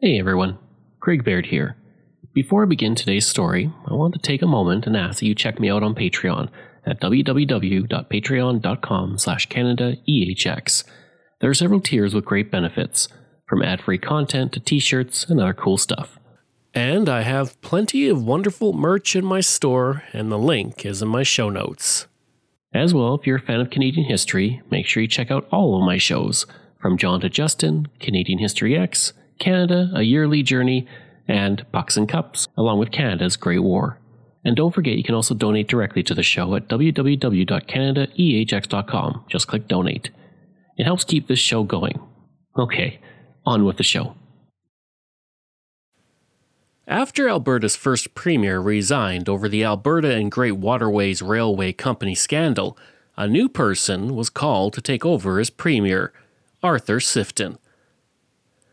Hey everyone, Craig Baird here. Before I begin today's story, I want to take a moment and ask that you check me out on Patreon at www.patreon.com slash CanadaEHX. There are several tiers with great benefits, from ad-free content to t-shirts and other cool stuff. And I have plenty of wonderful merch in my store, and the link is in my show notes. As well, if you're a fan of Canadian history, make sure you check out all of my shows, from John to Justin, Canadian History X, Canada, A Yearly Journey, and Pucks and Cups, along with Canada's Great War. And don't forget, you can also donate directly to the show at www.canadaehx.com. Just click donate. It helps keep this show going. Okay, on with the show. After Alberta's first premier resigned over the Alberta and Great Waterways Railway Company scandal, a new person was called to take over as premier, Arthur Sifton.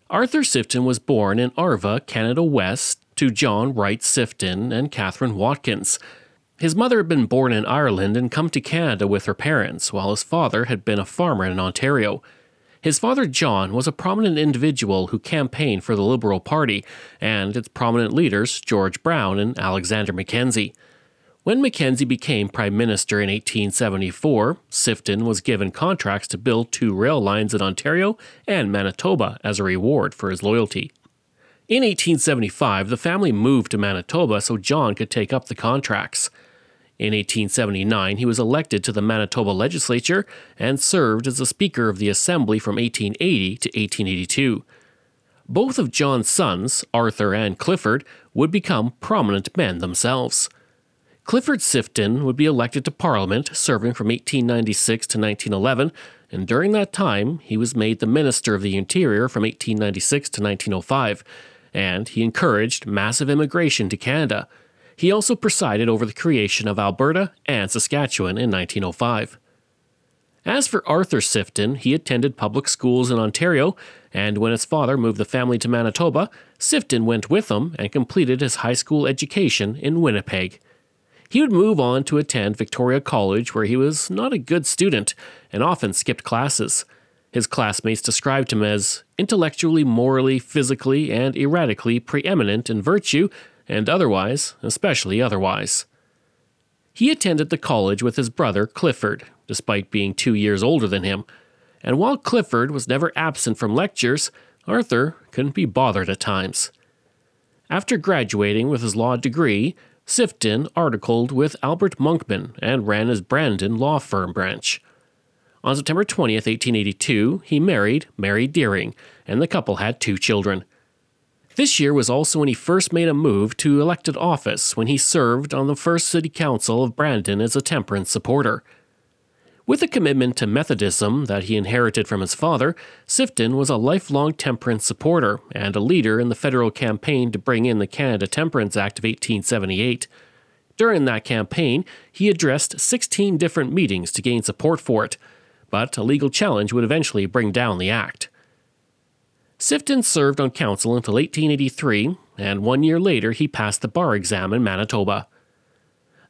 Arthur Sifton was born in Arva, Canada West, to John Wright Sifton and Catherine Watkins. His mother had been born in Ireland and come to Canada with her parents, while his father had been a farmer in Ontario. His father, John, was a prominent individual who campaigned for the Liberal Party and its prominent leaders, George Brown and Alexander Mackenzie. When Mackenzie became Prime Minister in 1874, Sifton was given contracts to build two rail lines in Ontario and Manitoba as a reward for his loyalty. In 1875, the family moved to Manitoba so John could take up the contracts. In 1879, he was elected to the Manitoba legislature and served as the Speaker of the Assembly from 1880 to 1882. Both of John's sons, Arthur and Clifford, would become prominent men themselves. Clifford Sifton would be elected to Parliament, serving from 1896 to 1911, and during that time he was made the Minister of the Interior from 1896 to 1905, and he encouraged massive immigration to Canada. He also presided over the creation of Alberta and Saskatchewan in 1905. As for Arthur Sifton, he attended public schools in Ontario, and when his father moved the family to Manitoba, Sifton went with him and completed his high school education in Winnipeg. He would move on to attend Victoria College, where he was not a good student and often skipped classes. His classmates described him as intellectually, morally, physically, and erratically preeminent in virtue and otherwise, especially otherwise. He attended the college with his brother Clifford, despite being two years older than him, and while Clifford was never absent from lectures, Arthur couldn't be bothered at times. After graduating with his law degree, Sifton articled with Albert Monkman and ran his Brandon law firm branch. On September 20th, 1882, he married Mary Deering, and the couple had two children. This year was also when he first made a move to elected office when he served on the first city council of Brandon as a temperance supporter. With a commitment to Methodism that he inherited from his father, Sifton was a lifelong temperance supporter and a leader in the federal campaign to bring in the Canada Temperance Act of 1878. During that campaign, he addressed 16 different meetings to gain support for it, but a legal challenge would eventually bring down the act. Sifton served on council until 1883, and one year later he passed the bar exam in Manitoba.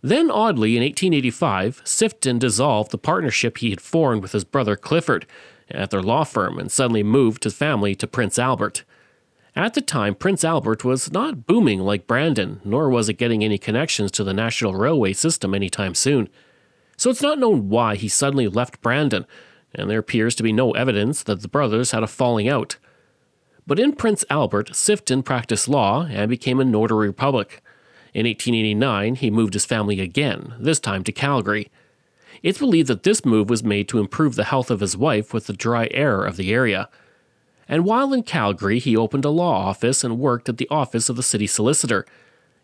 Then, oddly, in 1885, Sifton dissolved the partnership he had formed with his brother Clifford at their law firm and suddenly moved his family to Prince Albert. At the time, Prince Albert was not booming like Brandon, nor was it getting any connections to the national railway system anytime soon. So it's not known why he suddenly left Brandon, and there appears to be no evidence that the brothers had a falling out. But in Prince Albert, Sifton practiced law and became a notary public. In 1889, he moved his family again, this time to Calgary. It's believed that this move was made to improve the health of his wife with the dry air of the area. And while in Calgary, he opened a law office and worked at the office of the city solicitor.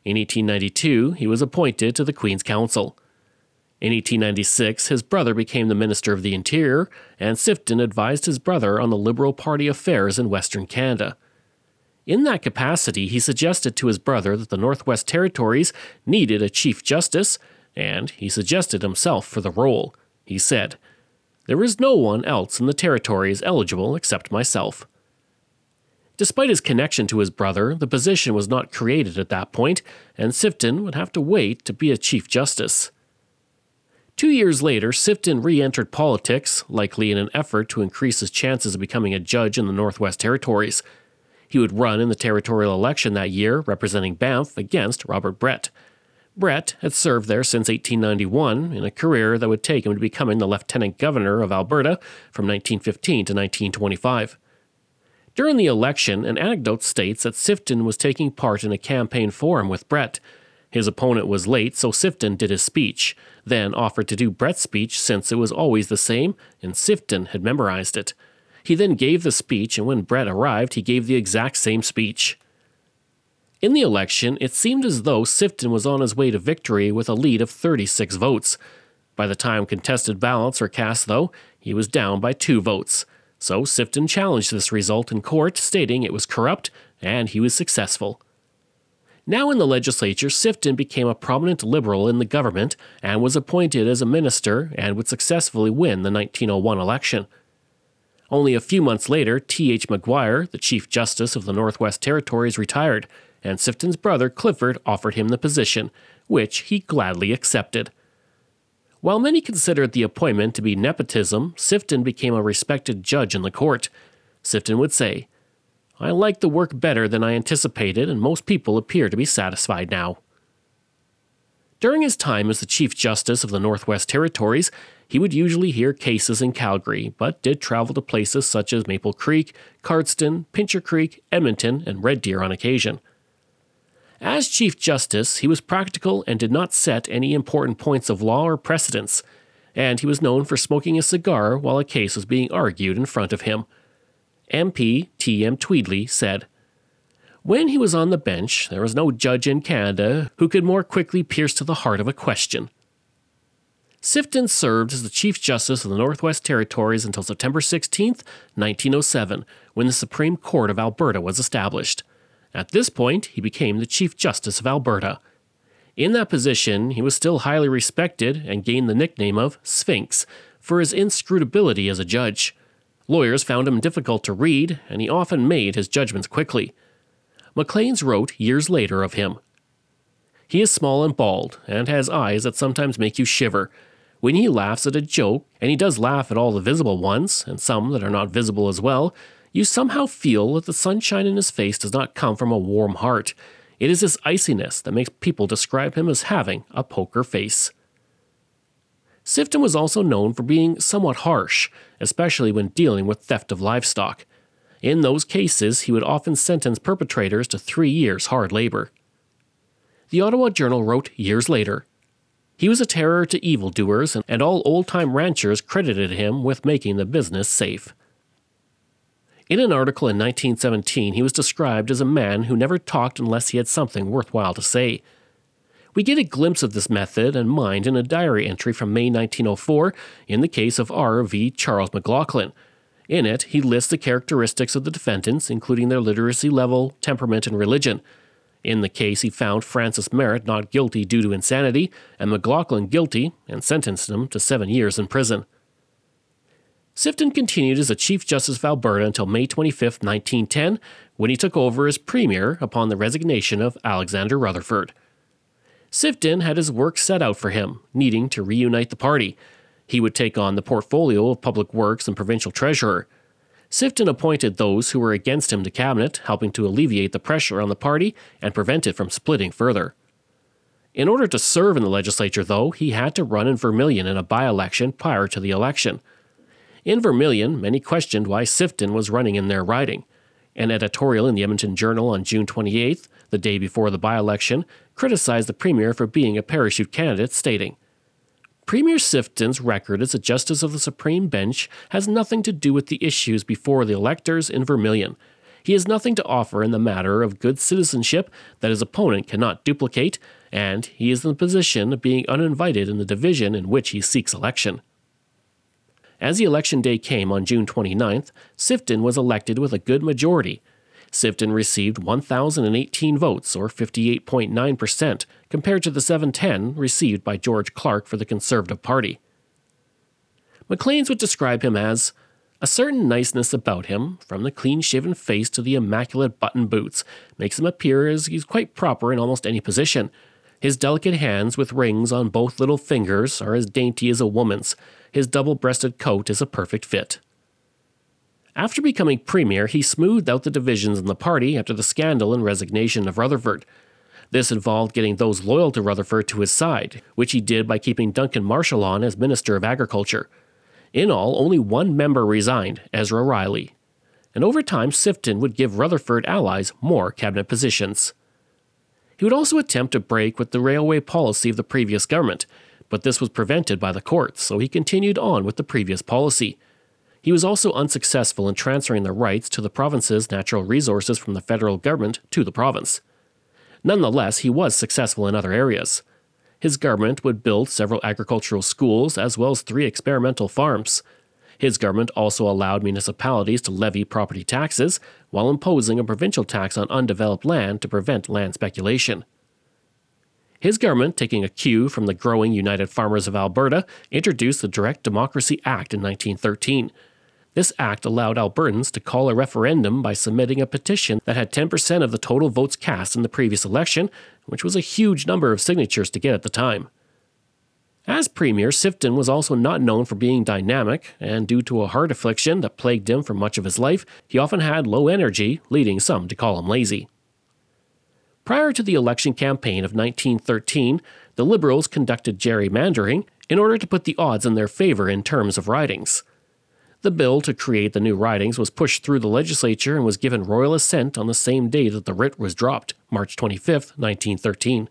In 1892, he was appointed to the Queen's Counsel. In 1896, his brother became the Minister of the Interior, and Sifton advised his brother on the Liberal Party affairs in Western Canada. In that capacity, he suggested to his brother that the Northwest Territories needed a Chief Justice, and he suggested himself for the role. He said, There is no one else in the territories eligible except myself. Despite his connection to his brother, the position was not created at that point, and Sifton would have to wait to be a Chief Justice. Two years later, Sifton re entered politics, likely in an effort to increase his chances of becoming a judge in the Northwest Territories. He would run in the territorial election that year, representing Banff against Robert Brett. Brett had served there since 1891 in a career that would take him to becoming the Lieutenant Governor of Alberta from 1915 to 1925. During the election, an anecdote states that Sifton was taking part in a campaign forum with Brett. His opponent was late, so Sifton did his speech, then offered to do Brett's speech since it was always the same, and Sifton had memorized it. He then gave the speech, and when Brett arrived, he gave the exact same speech. In the election, it seemed as though Sifton was on his way to victory with a lead of 36 votes. By the time contested ballots were cast, though, he was down by two votes. So Sifton challenged this result in court, stating it was corrupt, and he was successful. Now in the legislature, Sifton became a prominent liberal in the government and was appointed as a minister and would successfully win the 1901 election. Only a few months later, T.H. McGuire, the Chief Justice of the Northwest Territories, retired, and Sifton's brother Clifford offered him the position, which he gladly accepted. While many considered the appointment to be nepotism, Sifton became a respected judge in the court. Sifton would say, I like the work better than I anticipated, and most people appear to be satisfied now. During his time as the Chief Justice of the Northwest Territories, he would usually hear cases in Calgary, but did travel to places such as Maple Creek, Cardston, Pincher Creek, Edmonton, and Red Deer on occasion. As Chief Justice, he was practical and did not set any important points of law or precedents, and he was known for smoking a cigar while a case was being argued in front of him. MP T.M. Tweedie said, When he was on the bench, there was no judge in Canada who could more quickly pierce to the heart of a question. Sifton served as the Chief Justice of the Northwest Territories until September 16, 1907, when the Supreme Court of Alberta was established. At this point, he became the Chief Justice of Alberta. In that position, he was still highly respected and gained the nickname of Sphinx for his inscrutability as a judge. Lawyers found him difficult to read, and he often made his judgments quickly. Maclean's wrote years later of him He is small and bald, and has eyes that sometimes make you shiver. When he laughs at a joke, and he does laugh at all the visible ones, and some that are not visible as well, you somehow feel that the sunshine in his face does not come from a warm heart. It is his iciness that makes people describe him as having a poker face. Sifton was also known for being somewhat harsh, especially when dealing with theft of livestock. In those cases, he would often sentence perpetrators to three years hard labor. The Ottawa Journal wrote years later He was a terror to evildoers, and all old time ranchers credited him with making the business safe. In an article in 1917, he was described as a man who never talked unless he had something worthwhile to say. We get a glimpse of this method and mind in a diary entry from May 1904 in the case of R. v. Charles McLaughlin. In it, he lists the characteristics of the defendants, including their literacy level, temperament, and religion. In the case, he found Francis Merritt not guilty due to insanity, and McLaughlin guilty, and sentenced him to seven years in prison. Sifton continued as Chief Justice of Alberta until May 25, 1910, when he took over as Premier upon the resignation of Alexander Rutherford. Sifton had his work set out for him, needing to reunite the party. He would take on the portfolio of Public Works and Provincial Treasurer. Sifton appointed those who were against him to cabinet, helping to alleviate the pressure on the party and prevent it from splitting further. In order to serve in the legislature, though, he had to run in Vermilion in a by election prior to the election. In Vermilion, many questioned why Sifton was running in their riding. An editorial in the Edmonton Journal on June 28th, the day before the by election, criticized the Premier for being a parachute candidate, stating, Premier Sifton's record as a Justice of the Supreme Bench has nothing to do with the issues before the electors in Vermilion. He has nothing to offer in the matter of good citizenship that his opponent cannot duplicate, and he is in the position of being uninvited in the division in which he seeks election. As the election day came on June 29th, Sifton was elected with a good majority. Sifton received 1,018 votes, or 58.9%, compared to the 710 received by George Clark for the Conservative Party. Maclean's would describe him as a certain niceness about him, from the clean shaven face to the immaculate button boots, makes him appear as he's quite proper in almost any position. His delicate hands with rings on both little fingers are as dainty as a woman's, his double breasted coat is a perfect fit. After becoming premier, he smoothed out the divisions in the party after the scandal and resignation of Rutherford. This involved getting those loyal to Rutherford to his side, which he did by keeping Duncan Marshall on as Minister of Agriculture. In all, only one member resigned, Ezra Riley. And over time, Sifton would give Rutherford allies more cabinet positions. He would also attempt to break with the railway policy of the previous government, but this was prevented by the courts, so he continued on with the previous policy. He was also unsuccessful in transferring the rights to the province's natural resources from the federal government to the province. Nonetheless, he was successful in other areas. His government would build several agricultural schools as well as three experimental farms. His government also allowed municipalities to levy property taxes while imposing a provincial tax on undeveloped land to prevent land speculation. His government, taking a cue from the growing United Farmers of Alberta, introduced the Direct Democracy Act in 1913 this act allowed Albertans to call a referendum by submitting a petition that had 10% of the total votes cast in the previous election, which was a huge number of signatures to get at the time. As Premier, Sifton was also not known for being dynamic, and due to a heart affliction that plagued him for much of his life, he often had low energy, leading some to call him lazy. Prior to the election campaign of 1913, the Liberals conducted gerrymandering in order to put the odds in their favor in terms of ridings. The bill to create the new ridings was pushed through the legislature and was given royal assent on the same day that the writ was dropped, March 25, 1913.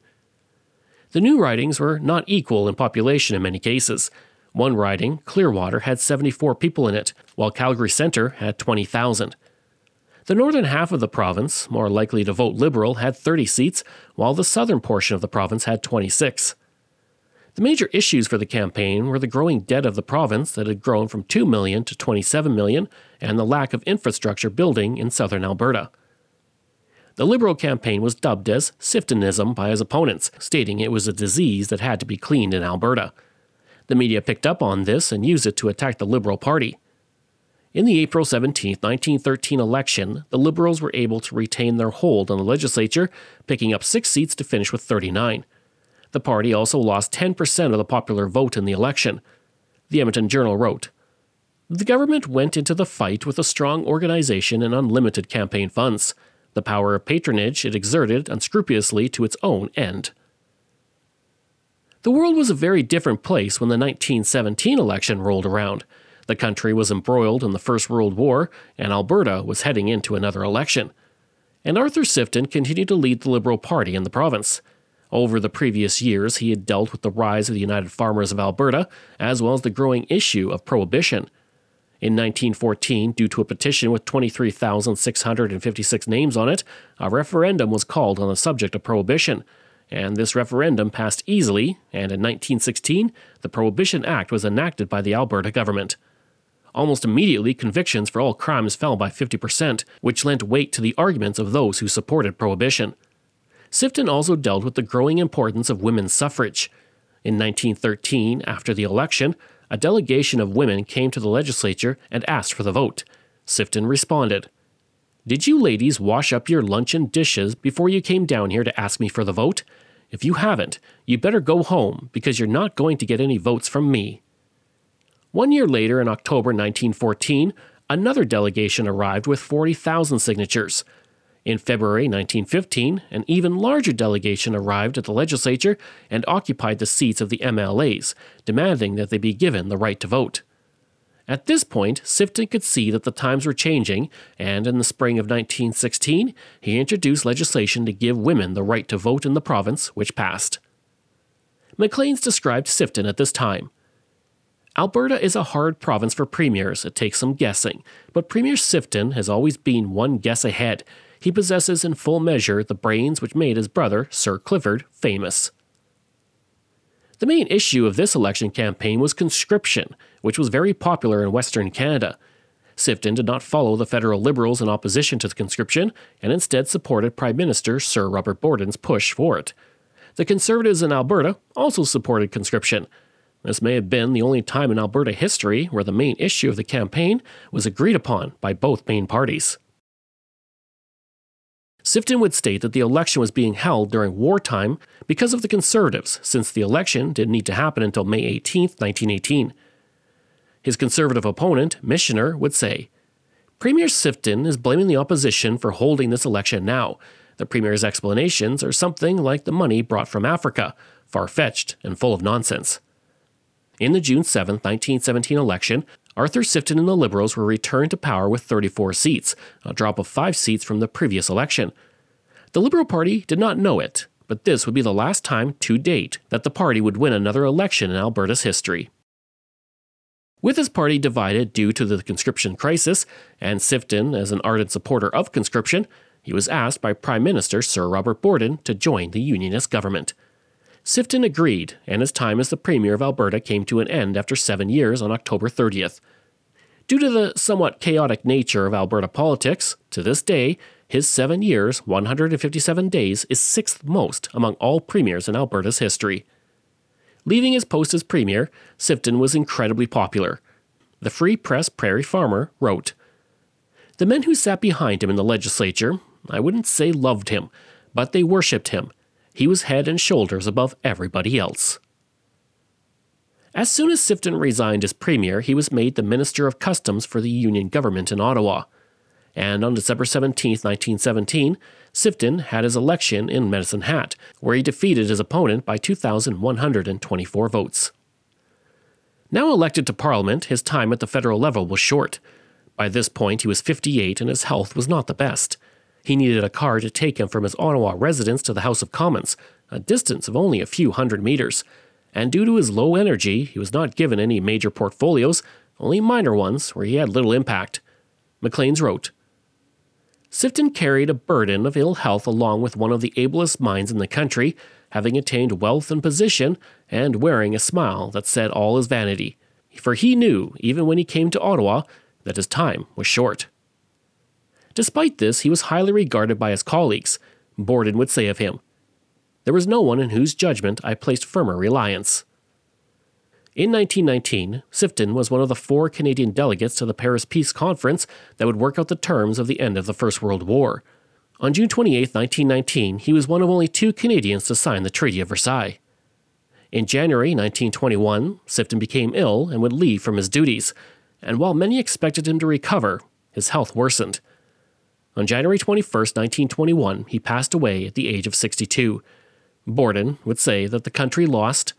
The new ridings were not equal in population in many cases. One riding, Clearwater, had 74 people in it, while Calgary Centre had 20,000. The northern half of the province, more likely to vote Liberal, had 30 seats, while the southern portion of the province had 26. The major issues for the campaign were the growing debt of the province that had grown from 2 million to 27 million and the lack of infrastructure building in southern Alberta. The Liberal campaign was dubbed as Siftonism by his opponents, stating it was a disease that had to be cleaned in Alberta. The media picked up on this and used it to attack the Liberal Party. In the April 17, 1913 election, the Liberals were able to retain their hold on the legislature, picking up six seats to finish with 39. The party also lost 10% of the popular vote in the election. The Edmonton Journal wrote The government went into the fight with a strong organization and unlimited campaign funds. The power of patronage it exerted unscrupulously to its own end. The world was a very different place when the 1917 election rolled around. The country was embroiled in the First World War, and Alberta was heading into another election. And Arthur Sifton continued to lead the Liberal Party in the province. Over the previous years, he had dealt with the rise of the United Farmers of Alberta, as well as the growing issue of prohibition. In 1914, due to a petition with 23,656 names on it, a referendum was called on the subject of prohibition, and this referendum passed easily, and in 1916, the Prohibition Act was enacted by the Alberta government. Almost immediately, convictions for all crimes fell by 50%, which lent weight to the arguments of those who supported prohibition. Sifton also dealt with the growing importance of women's suffrage. In 1913, after the election, a delegation of women came to the legislature and asked for the vote. Sifton responded, Did you ladies wash up your luncheon dishes before you came down here to ask me for the vote? If you haven't, you better go home because you're not going to get any votes from me. One year later, in October 1914, another delegation arrived with 40,000 signatures. In February 1915, an even larger delegation arrived at the legislature and occupied the seats of the MLAs, demanding that they be given the right to vote. At this point, Sifton could see that the times were changing, and in the spring of 1916, he introduced legislation to give women the right to vote in the province, which passed. Maclean's described Sifton at this time. Alberta is a hard province for premiers, it takes some guessing, but Premier Sifton has always been one guess ahead he possesses in full measure the brains which made his brother, Sir Clifford, famous. The main issue of this election campaign was conscription, which was very popular in Western Canada. Sifton did not follow the federal Liberals in opposition to the conscription and instead supported Prime Minister Sir Robert Borden's push for it. The Conservatives in Alberta also supported conscription. This may have been the only time in Alberta history where the main issue of the campaign was agreed upon by both main parties. Sifton would state that the election was being held during wartime because of the Conservatives, since the election didn't need to happen until May 18, 1918. His Conservative opponent, Michener, would say, Premier Sifton is blaming the opposition for holding this election now. The Premier's explanations are something like the money brought from Africa, far fetched and full of nonsense. In the June 7, 1917 election, Arthur Sifton and the Liberals were returned to power with 34 seats, a drop of five seats from the previous election. The Liberal Party did not know it, but this would be the last time to date that the party would win another election in Alberta's history. With his party divided due to the conscription crisis, and Sifton as an ardent supporter of conscription, he was asked by Prime Minister Sir Robert Borden to join the Unionist government. Sifton agreed, and his time as the Premier of Alberta came to an end after seven years on October 30th. Due to the somewhat chaotic nature of Alberta politics, to this day, his seven years, 157 days, is sixth most among all premiers in Alberta's history. Leaving his post as Premier, Sifton was incredibly popular. The Free Press Prairie Farmer wrote The men who sat behind him in the legislature, I wouldn't say loved him, but they worshipped him. He was head and shoulders above everybody else. As soon as Sifton resigned as Premier, he was made the Minister of Customs for the Union government in Ottawa. And on December 17, 1917, Sifton had his election in Medicine Hat, where he defeated his opponent by 2,124 votes. Now elected to Parliament, his time at the federal level was short. By this point, he was 58 and his health was not the best. He needed a car to take him from his Ottawa residence to the House of Commons, a distance of only a few hundred meters, and due to his low energy, he was not given any major portfolios, only minor ones where he had little impact. Maclean's wrote Sifton carried a burden of ill health along with one of the ablest minds in the country, having attained wealth and position, and wearing a smile that said all his vanity. For he knew, even when he came to Ottawa, that his time was short. Despite this, he was highly regarded by his colleagues. Borden would say of him, there was no one in whose judgment I placed firmer reliance. In 1919, Sifton was one of the four Canadian delegates to the Paris Peace Conference that would work out the terms of the end of the First World War. On June 28, 1919, he was one of only two Canadians to sign the Treaty of Versailles. In January 1921, Sifton became ill and would leave from his duties, and while many expected him to recover, his health worsened. On January 21, 1921, he passed away at the age of 62. Borden would say that the country lost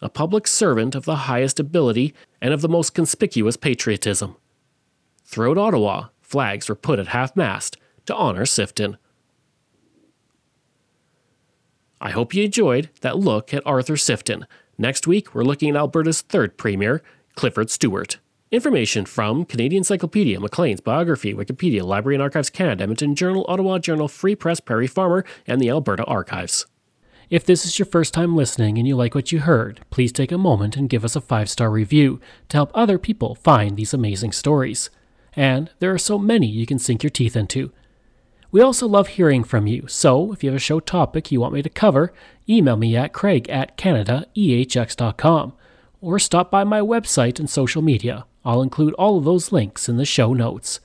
a public servant of the highest ability and of the most conspicuous patriotism. Throughout Ottawa, flags were put at half mast to honor Sifton. I hope you enjoyed that look at Arthur Sifton. Next week, we're looking at Alberta's third Premier, Clifford Stewart. Information from Canadian Encyclopedia, Maclean's Biography, Wikipedia, Library and Archives Canada, Edmonton Journal, Ottawa Journal, Free Press, Prairie Farmer, and the Alberta Archives. If this is your first time listening and you like what you heard, please take a moment and give us a five star review to help other people find these amazing stories. And there are so many you can sink your teeth into. We also love hearing from you, so if you have a show topic you want me to cover, email me at craig at canadaehx.com or stop by my website and social media. I'll include all of those links in the show notes.